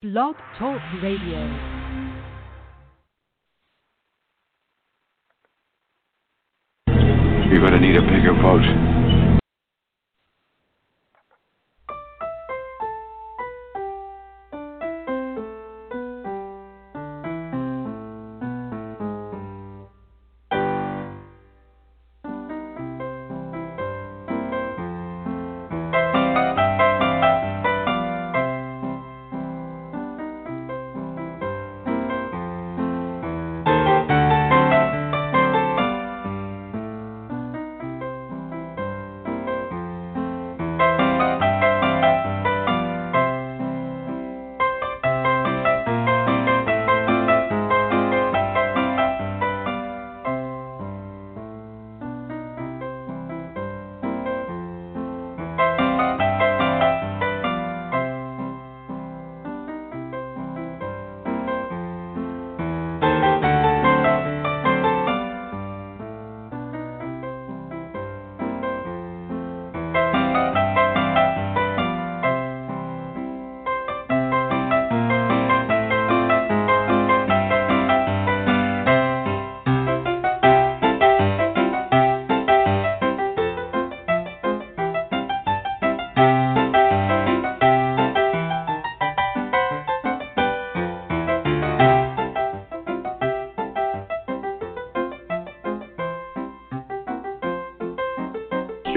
Blog Talk Radio. You're gonna need a bigger boat.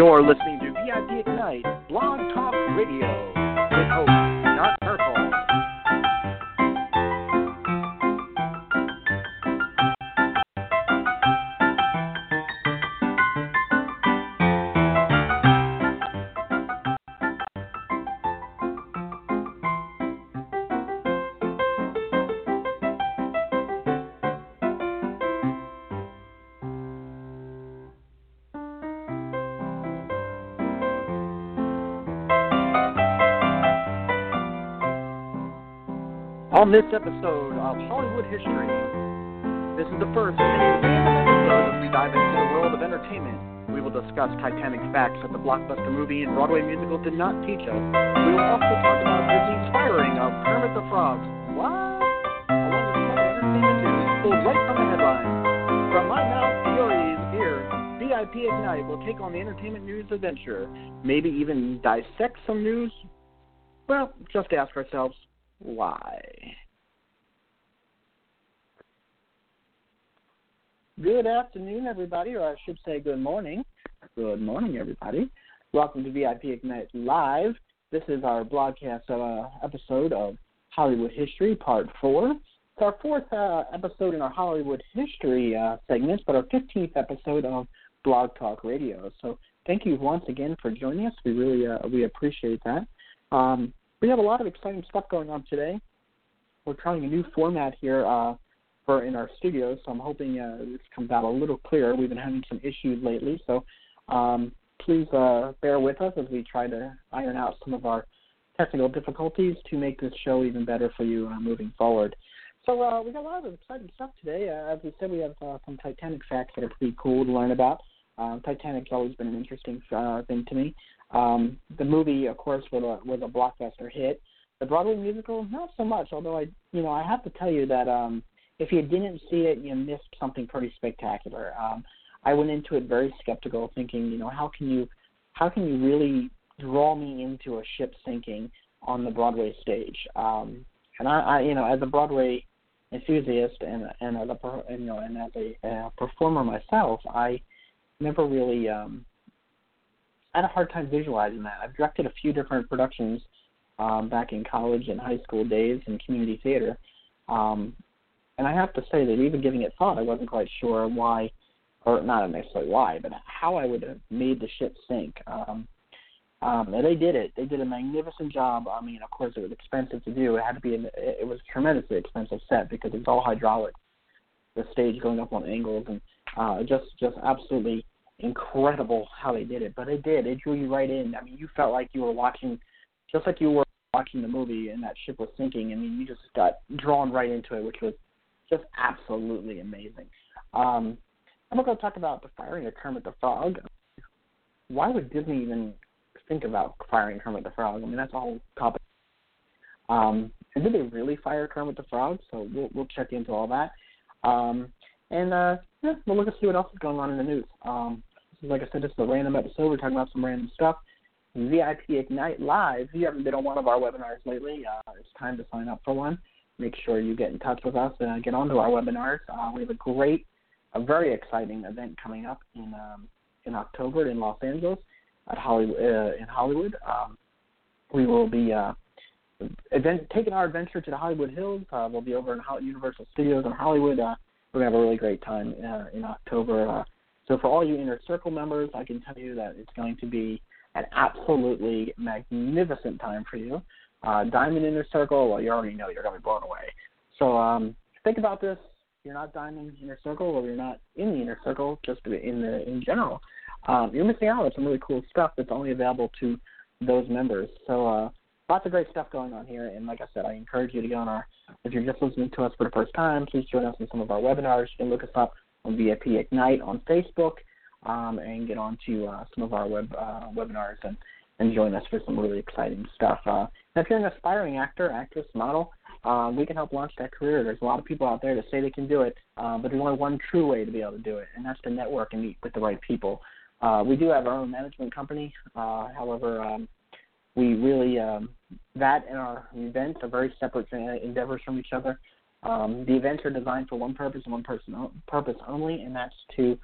You're listening On this episode of Hollywood History, this is the first in episode as we dive into the world of entertainment. We will discuss Titanic facts that the blockbuster movie and Broadway musical did not teach us. We will also talk about Disney's firing of Kermit the Frog. What? Along with some entertainment news pulled right from the headlines. From my mouth to your ears, VIP Ignite will take on the entertainment news adventure. Maybe even dissect some news. Well, just ask ourselves, why? Good afternoon, everybody, or I should say good morning. Good morning, everybody. Welcome to VIP Ignite Live. This is our broadcast uh, episode of Hollywood History, Part 4. It's our fourth uh, episode in our Hollywood History uh, segment, but our 15th episode of Blog Talk Radio. So thank you once again for joining us. We really uh, we appreciate that. Um, we have a lot of exciting stuff going on today. We're trying a new format here uh, for in our studio, so I'm hoping uh, this comes out a little clearer. We've been having some issues lately, so um, please uh, bear with us as we try to iron out some of our technical difficulties to make this show even better for you uh, moving forward. So uh, we got a lot of exciting stuff today. Uh, as we said, we have some Titanic facts that are pretty cool to learn about. Uh, Titanic's always been an interesting uh, thing to me. Um, the movie, of course, was a, was a blockbuster hit. The Broadway musical, not so much. Although I, you know, I have to tell you that um, if you didn't see it, you missed something pretty spectacular. Um, I went into it very skeptical, thinking, you know, how can you, how can you really draw me into a ship sinking on the Broadway stage? Um, and I, I, you know, as a Broadway enthusiast and and as a you know and as a uh, performer myself, I never really um, had a hard time visualizing that. I've directed a few different productions um, back in college and high school days in community theater, um, and I have to say that even giving it thought, I wasn't quite sure why, or not necessarily why, but how I would have made the ship sink. Um, um, and they did it. They did a magnificent job. I mean, of course, it was expensive to do. It had to be. An, it was a tremendously expensive set because it was all hydraulic. The stage going up on angles and uh, just just absolutely incredible how they did it. But it did. It drew you right in. I mean, you felt like you were watching, just like you were watching the movie and that ship was sinking. I mean, you just got drawn right into it, which was just absolutely amazing. Um, I'm going to talk about the firing of Kermit the Frog. Why would Disney even think about firing Kermit the Frog? I mean, that's all complicated. Um, and did they really fire Kermit the Frog? So we'll we'll check into all that. Um, and uh, yeah, we'll look and see what else is going on in the news. Um, like I said, is a random episode. We're talking about some random stuff. VIP Ignite Live. If you haven't been on one of our webinars lately, uh, it's time to sign up for one. Make sure you get in touch with us and get onto our webinars. Uh, we have a great, a very exciting event coming up in um, in October in Los Angeles at Hollywood. Uh, in Hollywood, um, we will be uh, event, taking our adventure to the Hollywood Hills. Uh, we'll be over in Universal Studios in Hollywood. Uh, we're gonna have a really great time in October. So for all you Inner Circle members, I can tell you that it's going to be an absolutely magnificent time for you. Uh, Diamond Inner Circle, well, you already know you're going to be blown away. So um, think about this. You're not Diamond Inner Circle, or you're not in the Inner Circle, just in the in general. Um, you're missing out on some really cool stuff that's only available to those members. So uh, lots of great stuff going on here. And like I said, I encourage you to go on our. If you're just listening to us for the first time, please join us in some of our webinars. You can look us up on VIP Ignite on Facebook um, and get on to uh, some of our web uh, webinars and, and join us for some really exciting stuff. Uh, if you're an aspiring actor, actress, model, uh, we can help launch that career. There's a lot of people out there that say they can do it, uh, but there's only one true way to be able to do it, and that's to network and meet with the right people. Uh, we do have our own management company. Uh, however, um, we really um, that and our events are very separate endeavors from each other. Um, the events are designed for one purpose and one person purpose only, and that's to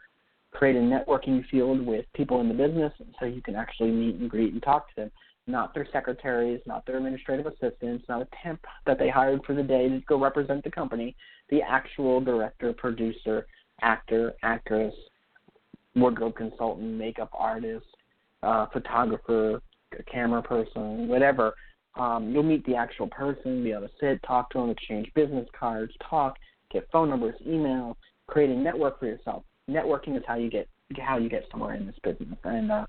create a networking field with people in the business so you can actually meet and greet and talk to them. Not their secretaries, not their administrative assistants, not a temp that they hired for the day to go represent the company. The actual director, producer, actor, actress, wardrobe consultant, makeup artist, uh, photographer, camera person, whatever um, you'll meet the actual person, be able to sit, talk to them, exchange business cards, talk, get phone numbers, email, create a network for yourself. Networking is how you get how you get somewhere in this business, and uh,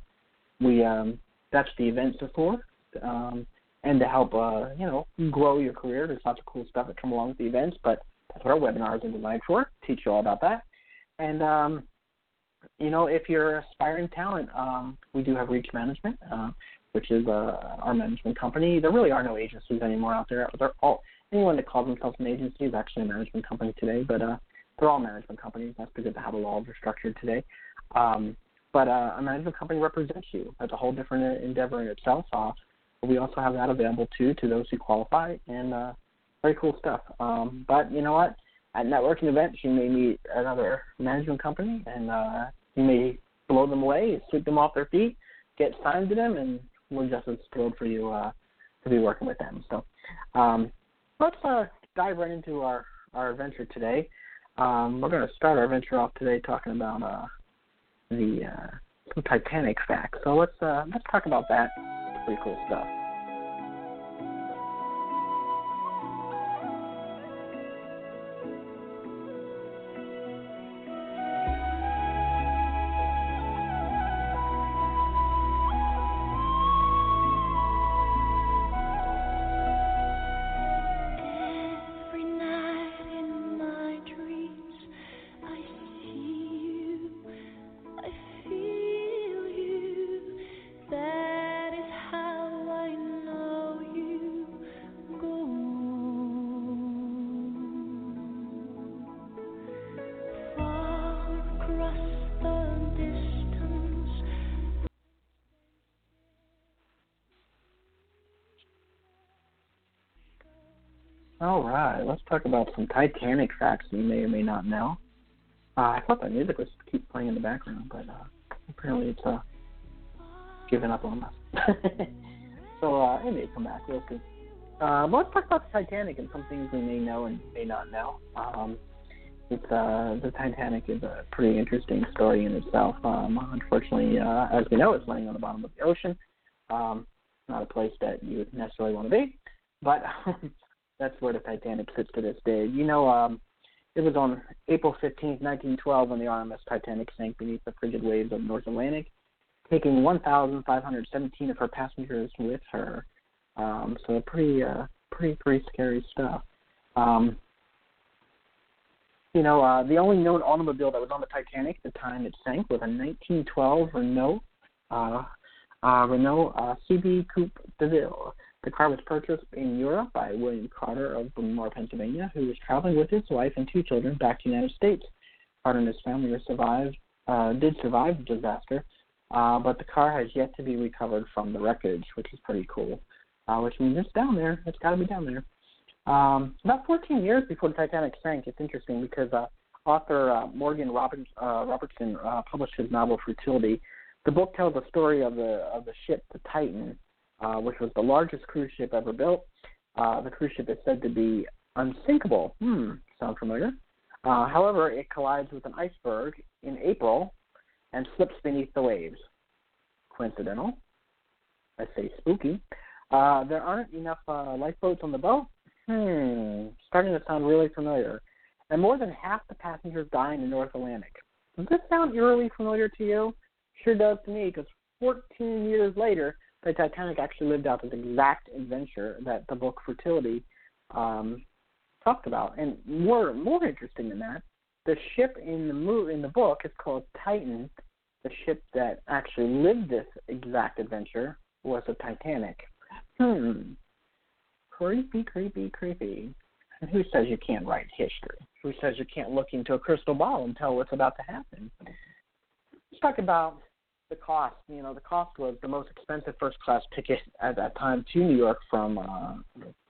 we um, that's the events are for, um, and to help uh, you know grow your career. There's lots of cool stuff that come along with the events, but that's what our webinars are designed for. Teach you all about that, and um, you know if you're aspiring talent, um, we do have Reach Management. Uh, which is uh, our management company. There really are no agencies anymore out there. They're all anyone that calls themselves an agency is actually a management company today, but uh, they're all management companies. That's because of how the laws are structured today. Um, but uh, a management company represents you. That's a whole different endeavor in itself. Uh, we also have that available too to those who qualify, and uh, very cool stuff. Um, but you know what? At networking events, you may meet another management company, and uh, you may blow them away, sweep them off their feet, get signed to them, and we're just as thrilled for you uh, to be working with them. So um, let's uh, dive right into our, our adventure today. Um, we're going to start our adventure off today talking about uh, the uh, Titanic facts. So let's uh, let's talk about that. Pretty cool stuff. Talk about some Titanic facts you may or may not know. Uh, I thought that music was to keep playing in the background, but uh, apparently it's uh, given up on us. so uh, it may come back. We'll see. Uh, but let's talk about the Titanic and some things we may know and may not know. Um, it's uh, the Titanic is a pretty interesting story in itself. Um, unfortunately, uh, as we know, it's laying on the bottom of the ocean. Um, not a place that you would necessarily want to be, but that's where the Titanic sits to this day. You know, um, it was on April 15, 1912, when the RMS Titanic sank beneath the frigid waves of North Atlantic, taking 1,517 of her passengers with her. Um, so pretty, uh, pretty, pretty scary stuff. Um, you know, uh, the only known automobile that was on the Titanic at the time it sank was a 1912 Renault uh, uh, Renault uh, CB Coupe de Ville. The car was purchased in Europe by William Carter of Bryn Pennsylvania, who was traveling with his wife and two children back to the United States. Carter and his family survived, uh, did survive the disaster, uh, but the car has yet to be recovered from the wreckage, which is pretty cool. Uh, which means it's down there. It's got to be down there. Um, about 14 years before the Titanic sank, it's interesting because uh, author uh, Morgan uh, Robertson uh, published his novel Futility. The book tells the story of the of the ship, the Titan, uh, which was the largest cruise ship ever built. Uh, the cruise ship is said to be unsinkable. Hmm, sound familiar? Uh, however, it collides with an iceberg in April and slips beneath the waves. Coincidental? I say spooky. Uh, there aren't enough uh, lifeboats on the boat. Hmm, starting to sound really familiar. And more than half the passengers die in the North Atlantic. Does this sound eerily familiar to you? Sure does to me, because 14 years later, the Titanic actually lived out this exact adventure that the book Futility um, talked about. And more more interesting than that, the ship in the in the book is called Titan. The ship that actually lived this exact adventure was the Titanic. Hmm. Creepy, creepy, creepy. And who says you can't write history? Who says you can't look into a crystal ball and tell what's about to happen? Let's talk about the cost. You know, the cost was the most expensive first class ticket at that time to New York from uh,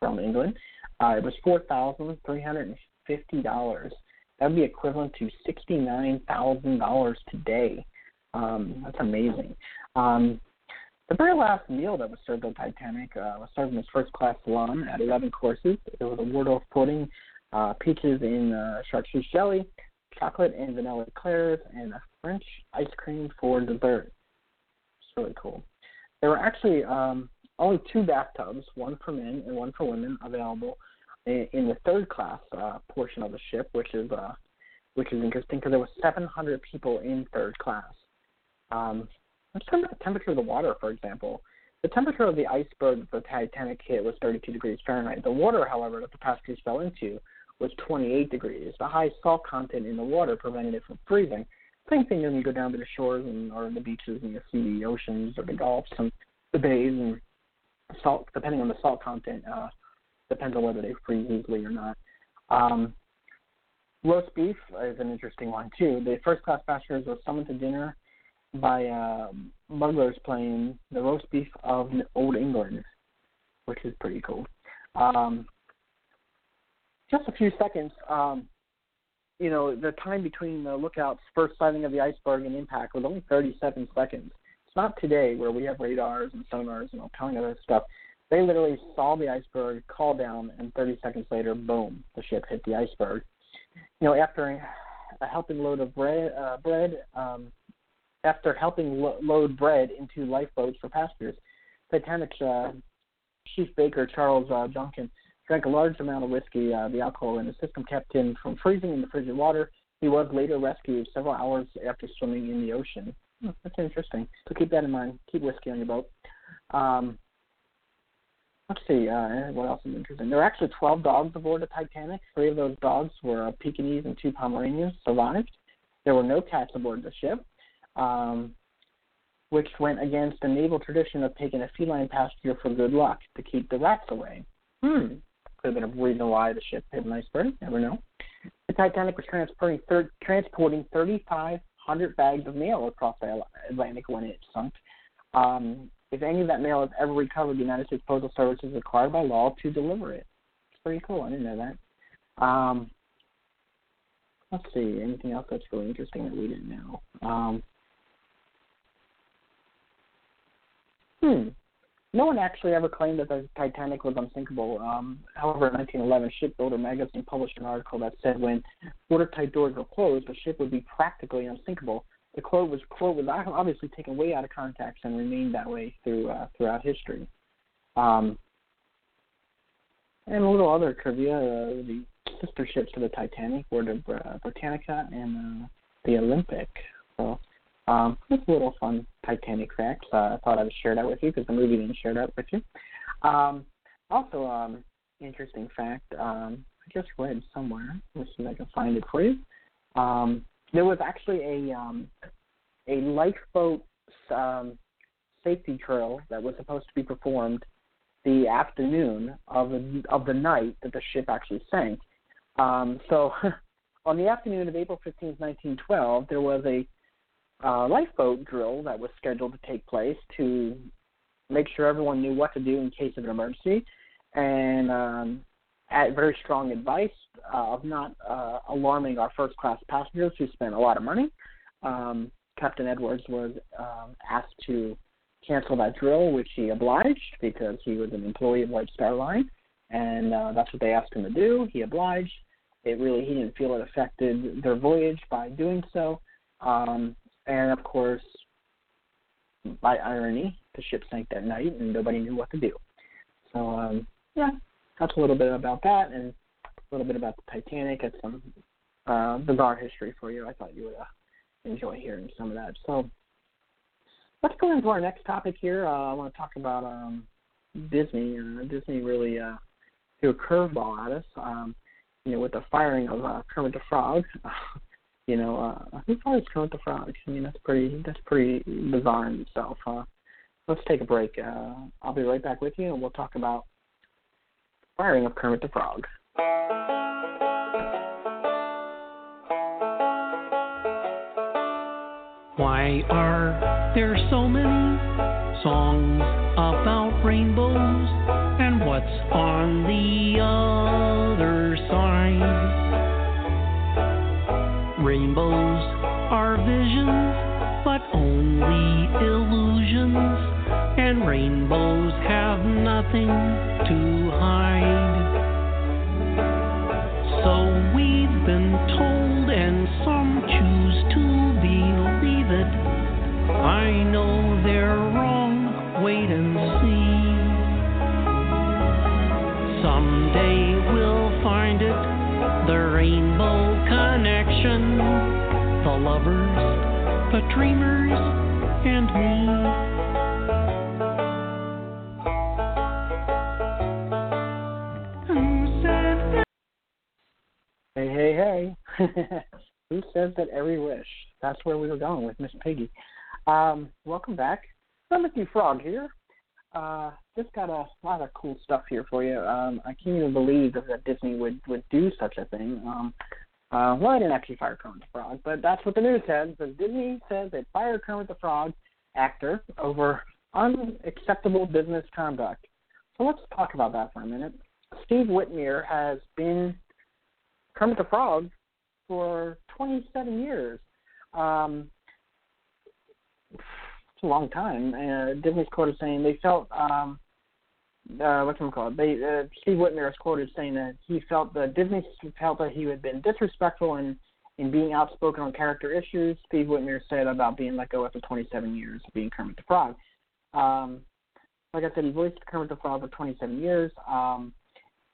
from England. Uh, it was four thousand three hundred and fifty dollars. That would be equivalent to sixty nine thousand dollars today. Um, that's amazing. Um, the very last meal that was served on Titanic uh, was served in this first class salon at 11 courses. It was a Waldorf pudding, uh, peaches in uh, chartreuse jelly, chocolate and vanilla eclairs, and a French ice cream for dessert. It's really cool. There were actually um, only two bathtubs, one for men and one for women, available in, the third class uh, portion of the ship, which is uh, which is interesting because there were 700 people in third class. Um, let's talk about the temperature of the water, for example. The temperature of the iceberg that the Titanic hit was 32 degrees Fahrenheit. The water, however, that the passengers fell into was 28 degrees. The high salt content in the water prevented it from freezing. Same thing when you go down to the shores and or the beaches and you see the oceans or the gulfs and the bays and salt. Depending on the salt content, uh, depends on whether they freeze easily or not. Um, roast beef is an interesting one too. The first class passengers were summoned to dinner by uh, playing the roast beef of Old England, which is pretty cool. Um, just a few seconds. Um, you know, the time between the lookout's first sighting of the iceberg and impact was only 37 seconds. It's not today where we have radars and sonars, you know, telling us stuff. They literally saw the iceberg, called down, and 30 seconds later, boom, the ship hit the iceberg. You know, after a helping load of bread, uh, bread um, after helping lo- load bread into lifeboats for passengers, Titanic's uh, chief baker, Charles uh, Joughin, drank a large amount of whiskey. Uh, the alcohol in his system kept him from freezing in the frigid water. He was later rescued several hours after swimming in the ocean. Hmm, that's interesting. So keep that in mind. Keep whiskey on your boat. Um, let's see. Uh, what else is interesting? There were actually 12 dogs aboard the Titanic. Three of those dogs were Pekingese and two Pomeranians. Survived. There were no cats aboard the ship, um, which went against the naval tradition of taking a feline passenger for good luck to keep the rats away. Hmm. Could have been a reason why the ship hit an iceberg. Never know. The Titanic was transporting thir- transporting 3,500 bags of mail across the Atlantic when it sunk. Um, if any of that mail is ever recovered, the United States Postal Service is required by law to deliver it. It's pretty cool. I didn't know that. Um, let's see. Anything else that's really interesting that we didn't know? Um, hmm. No one actually ever claimed that the Titanic was unsinkable. Um, however, in 1911, Shipbuilder magazine published an article that said when watertight doors were closed, the ship would be practically unsinkable. The quote was quote was obviously taken way out of context and remained that way through uh, throughout history. Um, and a little other trivia: uh, the sister ships to the Titanic were the uh, Britannica and uh, the Olympic. So um, a little fun Titanic facts. Uh, I thought I would share that with you because the movie didn't share that with you. Um, also, um, interesting fact. Um, I just read somewhere. Let's see if I can find it for you. Um, there was actually a um, a lifeboat um, safety drill that was supposed to be performed the afternoon of the, of the night that the ship actually sank. Um, so, on the afternoon of April 15, 1912, there was a uh, lifeboat drill that was scheduled to take place to make sure everyone knew what to do in case of an emergency, and um, at very strong advice uh, of not uh, alarming our first class passengers who spent a lot of money. Um, Captain Edwards was um, asked to cancel that drill, which he obliged because he was an employee of White Star Line, and uh, that's what they asked him to do. He obliged. It really he didn't feel it affected their voyage by doing so, um, and of course, by irony, the ship sank that night, and nobody knew what to do. So um, yeah, that's a little bit about that, and a little bit about the Titanic. It's some uh, bizarre history for you. I thought you would uh, enjoy hearing some of that. So let's go into our next topic here. Uh, I want to talk about um, Disney. Uh, Disney really uh, threw a curveball at us. Um, you know, with the firing of uh, Kermit the Frog. you know, uh, who fires Kermit the Frog? I mean, that's pretty that's pretty bizarre in itself. Uh, let's take a break. Uh, I'll be right back with you, and we'll talk about firing of Kermit the Frog. Why are there so many songs about rainbows? And what's on the other side? Rainbows are visions, but only illusions. And rainbows have nothing to hide. So we've been told, and some choose to believe it. I know they're wrong, wait and see. The dreamers, and me. Hey, hey, hey. Who says that every wish? That's where we were going with Miss Piggy. Um, welcome back. Timothy Frog here. Uh, just got a lot of cool stuff here for you. Um, I can't even believe that, that Disney would, would do such a thing. Um, uh, well, I didn't actually fire Kermit the Frog, but that's what the news said. So Disney says they fired Kermit the Frog actor over unacceptable business conduct. So let's talk about that for a minute. Steve Whitmire has been Kermit the Frog for 27 years. Um, it's a long time. Uh, Disney's quoted saying they felt um, uh, what's it called? They uh, Steve Whitmire is quoted saying that he felt that Disney felt that he had been disrespectful in in being outspoken on character issues. Steve Whitmire said about being let go after 27 years of being Kermit the Frog. Um, like I said, he voiced Kermit the Frog for 27 years. Um,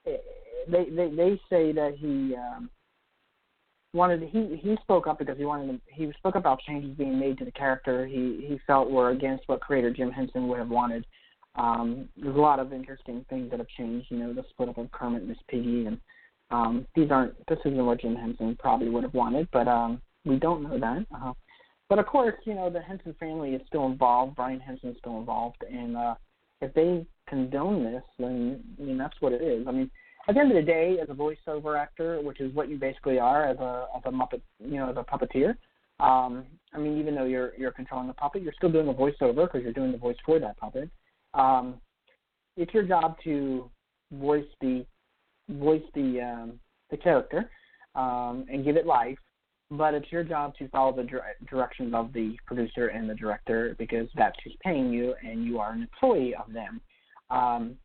they they they say that he um, wanted he he spoke up because he wanted to, he spoke about changes being made to the character he he felt were against what creator Jim Henson would have wanted. Um, there's a lot of interesting things that have changed. You know, the split up of Kermit and Miss Piggy, and um, these aren't this isn't what Jim Henson probably would have wanted, but um, we don't know that. Uh, but of course, you know the Henson family is still involved. Brian Henson is still involved, and uh, if they condone this, then I mean that's what it is. I mean, at the end of the day, as a voiceover actor, which is what you basically are as a as a Muppet, you know, as a puppeteer. Um, I mean, even though you're you're controlling the puppet, you're still doing a voiceover because you're doing the voice for that puppet. Um, it's your job to voice the voice the um, the character um, and give it life, but it's your job to follow the dire- directions of the producer and the director because that's who's paying you, and you are an employee of them. Um,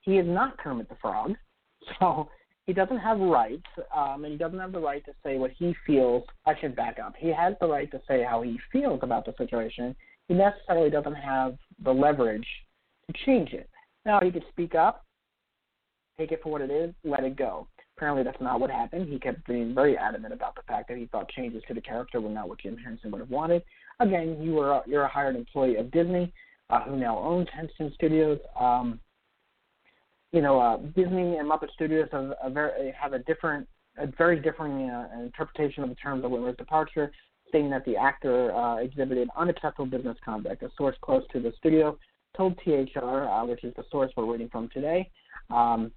he is not Kermit the Frog, so he doesn't have rights, um, and he doesn't have the right to say what he feels. I should back up. He has the right to say how he feels about the situation. He necessarily doesn't have the leverage change it. Now he could speak up, take it for what it is, let it go. Apparently that's not what happened. He kept being very adamant about the fact that he thought changes to the character were not what Jim Henson would have wanted. Again, you were a, you're a hired employee of Disney, uh, who now owns Henson Studios. Um, you know, uh, Disney and Muppet Studios have a very have a different, a very different uh, interpretation of the terms of Whitmire's departure, stating that the actor uh, exhibited unacceptable business conduct. A source close to the studio told THR, uh, which is the source we're reading from today, um,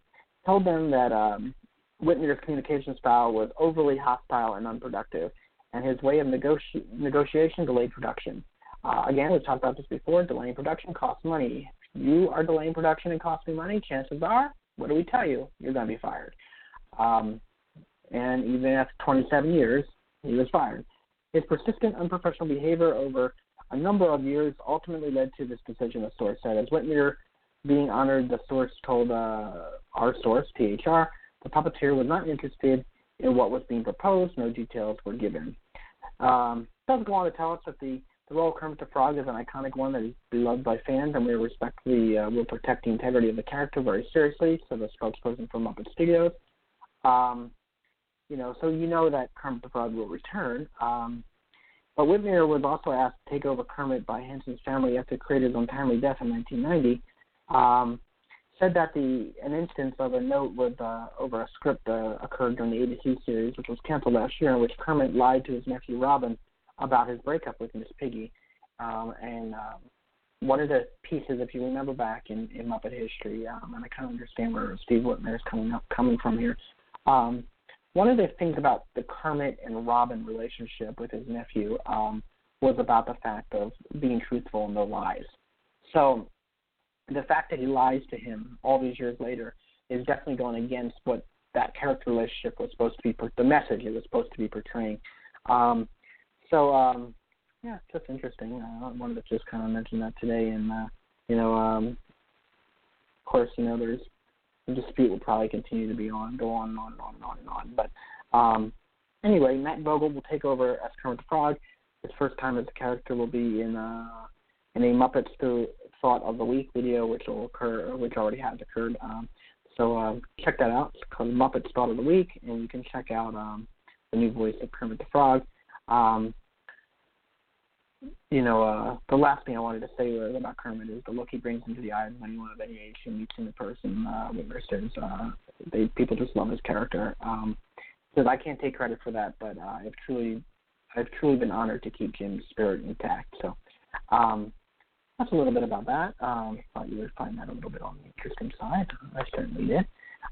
told them that um, Whitmire's communication style was overly hostile and unproductive, and his way of negoti- negotiation delayed production. Uh, again, we've talked about this before. Delaying production costs money. If you are delaying production and costing money, chances are, what do we tell you? You're going to be fired. Um, and even after 27 years, he was fired. His persistent unprofessional behavior over a number of years ultimately led to this decision, the source said. As Whitmire being honored, the source told uh, our source, THR, the puppeteer was not interested in what was being proposed. No details were given. Um, does go on to tell us that the, the role of Kermit the Frog is an iconic one that is beloved by fans, and we respectfully uh, will protect the integrity of the character very seriously. So the spokesperson for Muppet Studios. Um, you know, so you know that Kermit the Frog will return. Um, but Whitmire was also asked to take over Kermit by Henson's family after creator's untimely death in 1990. Um, said that the an instance of a note with uh, over a script uh, occurred during the ABC series, which was canceled last year, in which Kermit lied to his nephew Robin about his breakup with Miss Piggy. Um, and um, one of the pieces, if you remember back in, in Muppet history, um, and I kind of understand where Steve Whitmire is coming up, coming from here. Um, one of the things about the Kermit and Robin relationship with his nephew um, was about the fact of being truthful and no lies. So the fact that he lies to him all these years later is definitely going against what that character relationship was supposed to be, the message it was supposed to be portraying. Um, so um, yeah, it's just interesting. I wanted to just kind of mention that today, and uh, you know, um, of course, you know, there's the dispute will probably continue to be on, go on, and on, and on, and on, and on. But um, anyway, Matt Vogel will take over as Kermit the Frog. His first time as a character will be in uh, in a Muppets Thought of the Week video, which will occur, which already has occurred. Um, so uh, check that out. It's called Muppets Thought of the Week, and you can check out um, the new voice of Kermit the Frog. Um, you know, uh, the last thing I wanted to say about Kermit is the look he brings into the eyes of anyone of any age who meets him in person. Uh, says uh, they people just love his character. Um, says I can't take credit for that, but uh, I've truly, I've truly been honored to keep Jim's spirit intact. So, um, that's a little bit about that. Um, thought you would find that a little bit on the interesting side. I certainly did.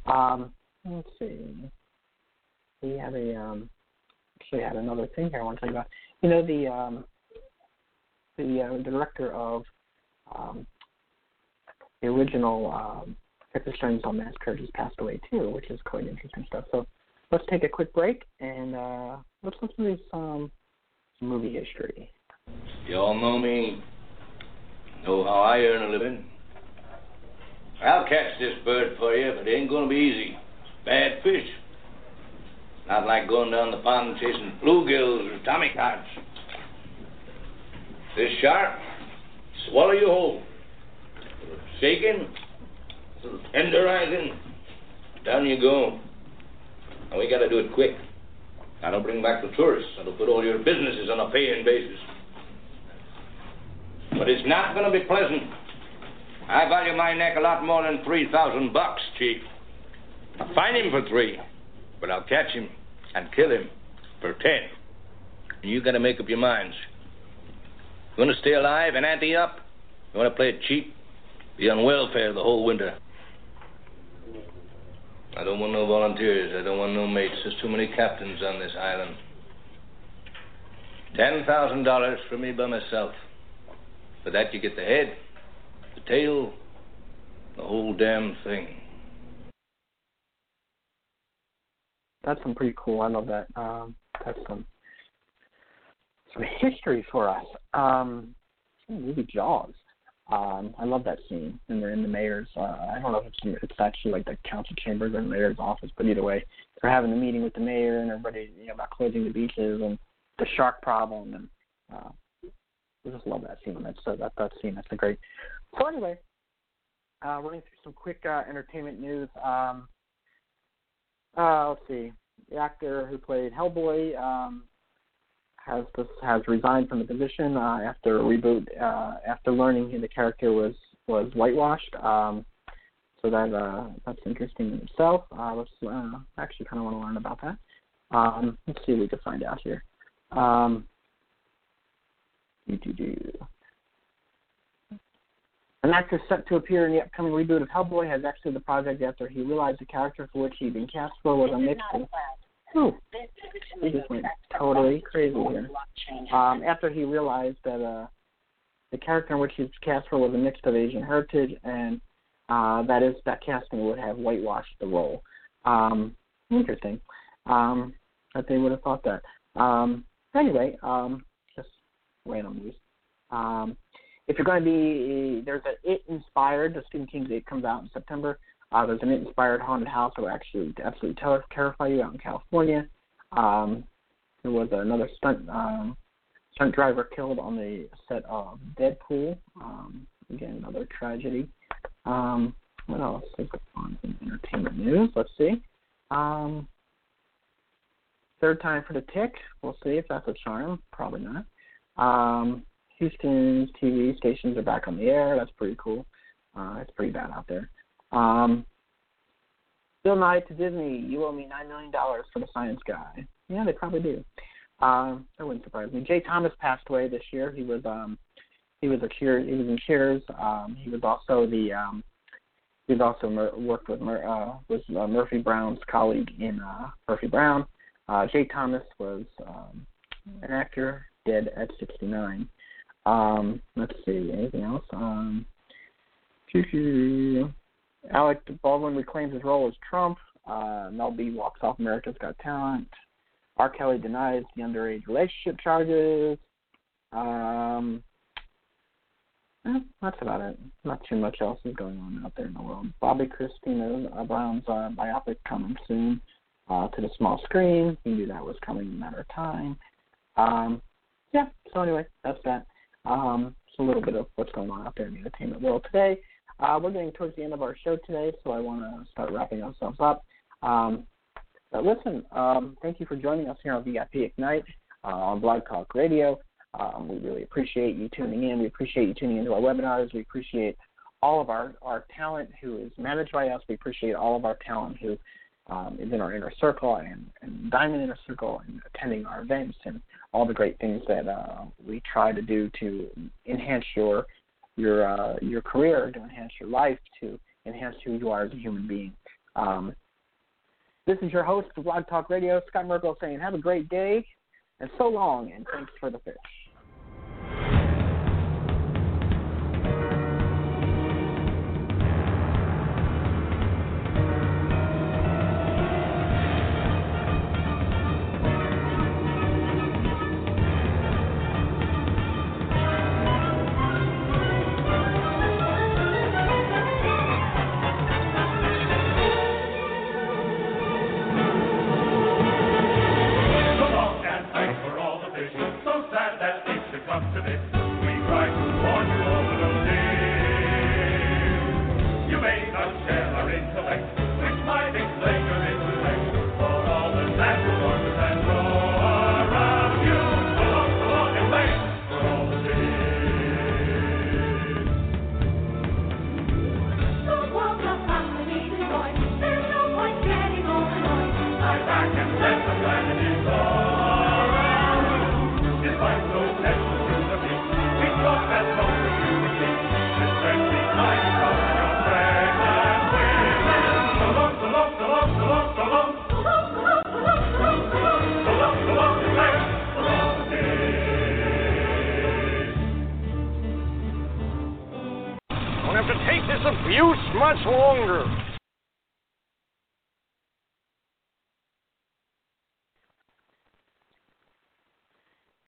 Um, let's see. We have a um, actually had another thing here I want to you about. You know the um, the uh, director of um, the original um, Texas Chainsaw Massacre just passed away too, which is quite interesting stuff. So let's take a quick break and uh, let's listen to some movie history. You all know me Know how I earn a living. I'll catch this bird for you, but it ain't gonna be easy. Bad fish. Not like going down the pond chasing bluegills or tommy tommycods. This shark, swallow you whole. Shaking, tenderizing, down you go. And we gotta do it quick. That'll bring back the tourists. That'll put all your businesses on a paying basis. But it's not to be pleasant. I value my neck a lot more than 3,000 bucks, Chief. I'll find him for three, but I'll catch him and kill him for ten. And you got to make up your minds. You want to stay alive and ante up? You want to play it cheap? Be on welfare the whole winter. I don't want no volunteers. I don't want no mates. There's too many captains on this island. Ten thousand dollars for me by myself. For that, you get the head, the tail, the whole damn thing. That's some pretty cool. I love that. Um, that's some some history for us. Um, movie Jaws. Um, I love that scene, and they're in the mayor's. Uh, I don't know if it's it's actually like the council chambers or the mayor's office, but either way, they're having a meeting with the mayor and everybody, you know, about closing the beaches and the shark problem, and uh, I just love that scene. That's uh, that that scene. That's a great. So anyway, uh, running through some quick uh, entertainment news. Um, uh, let's see. The actor who played Hellboy um, has this, has resigned from the position uh, after a reboot. Uh, after learning the character was was whitewashed. Um, so that uh, that's interesting in itself. Uh, let's uh, actually kind of want to learn about that. Um, let's see what we can find out here. Um, do, do, do. An actor set to appear in the upcoming reboot of Hellboy has exited the project after he realized the character for which he'd been cast for was a mix Ooh, he just went totally crazy here. Um, after he realized that uh, the character in which he was cast for was a mix of Asian heritage, and uh, that is that casting would have whitewashed the role. Um, interesting um, that they would have thought that. Um, anyway, um, just random news. Um, if you're going to be, there's an It inspired, the Stephen King's It comes out in September. Uh, there's an inspired haunted house that will actually absolutely ter- terrify you out in California. Um, there was another stunt um, stunt driver killed on the set of Deadpool. Um, again, another tragedy. Um, what else is on some entertainment news? Let's see. Um, third time for the tick. We'll see if that's a charm. Probably not. Um, Houston's TV stations are back on the air. That's pretty cool. Uh, it's pretty bad out there. Um, Bill Nye to Disney. You owe me nine million dollars for the Science Guy. Yeah, they probably do. Um, that wouldn't surprise me. Jay Thomas passed away this year. He was um, he was a cure. He was in Cheers. Um, he was also the um, he was also worked with Mur- uh, was uh, Murphy Brown's colleague in uh, Murphy Brown. Uh, Jay Thomas was um, an actor, dead at 69. Um, let's see, anything else? Um, Alec Baldwin reclaims his role as Trump. Uh, Mel B walks off America's Got Talent. R. Kelly denies the underage relationship charges. Um, eh, that's about it. Not too much else is going on out there in the world. Bobbi Kristina Brown's uh, biopic coming soon uh, to the small screen. He knew that was coming in a matter of time. Um, yeah, so anyway, that's that. Um, just a little bit of what's going on out there in the entertainment world today. Uh, we're getting towards the end of our show today, so I want to start wrapping ourselves up. Um, but listen, um, thank you for joining us here on VIP Ignite uh, on Blog Talk Radio. Um, we really appreciate you tuning in. We appreciate you tuning into our webinars. We appreciate all of our, our talent who is managed by us. We appreciate all of our talent who um, is in our inner circle and, and Diamond Inner Circle and attending our events and all the great things that uh, we try to do to enhance your your uh, your career, to enhance your life, to enhance who you are as a human being. Um, this is your host of Blog Talk Radio, Scott Merkel, saying have a great day and so long, and thanks for the fish. Not share our intellect, which might explain your intellect. This abuse much longer.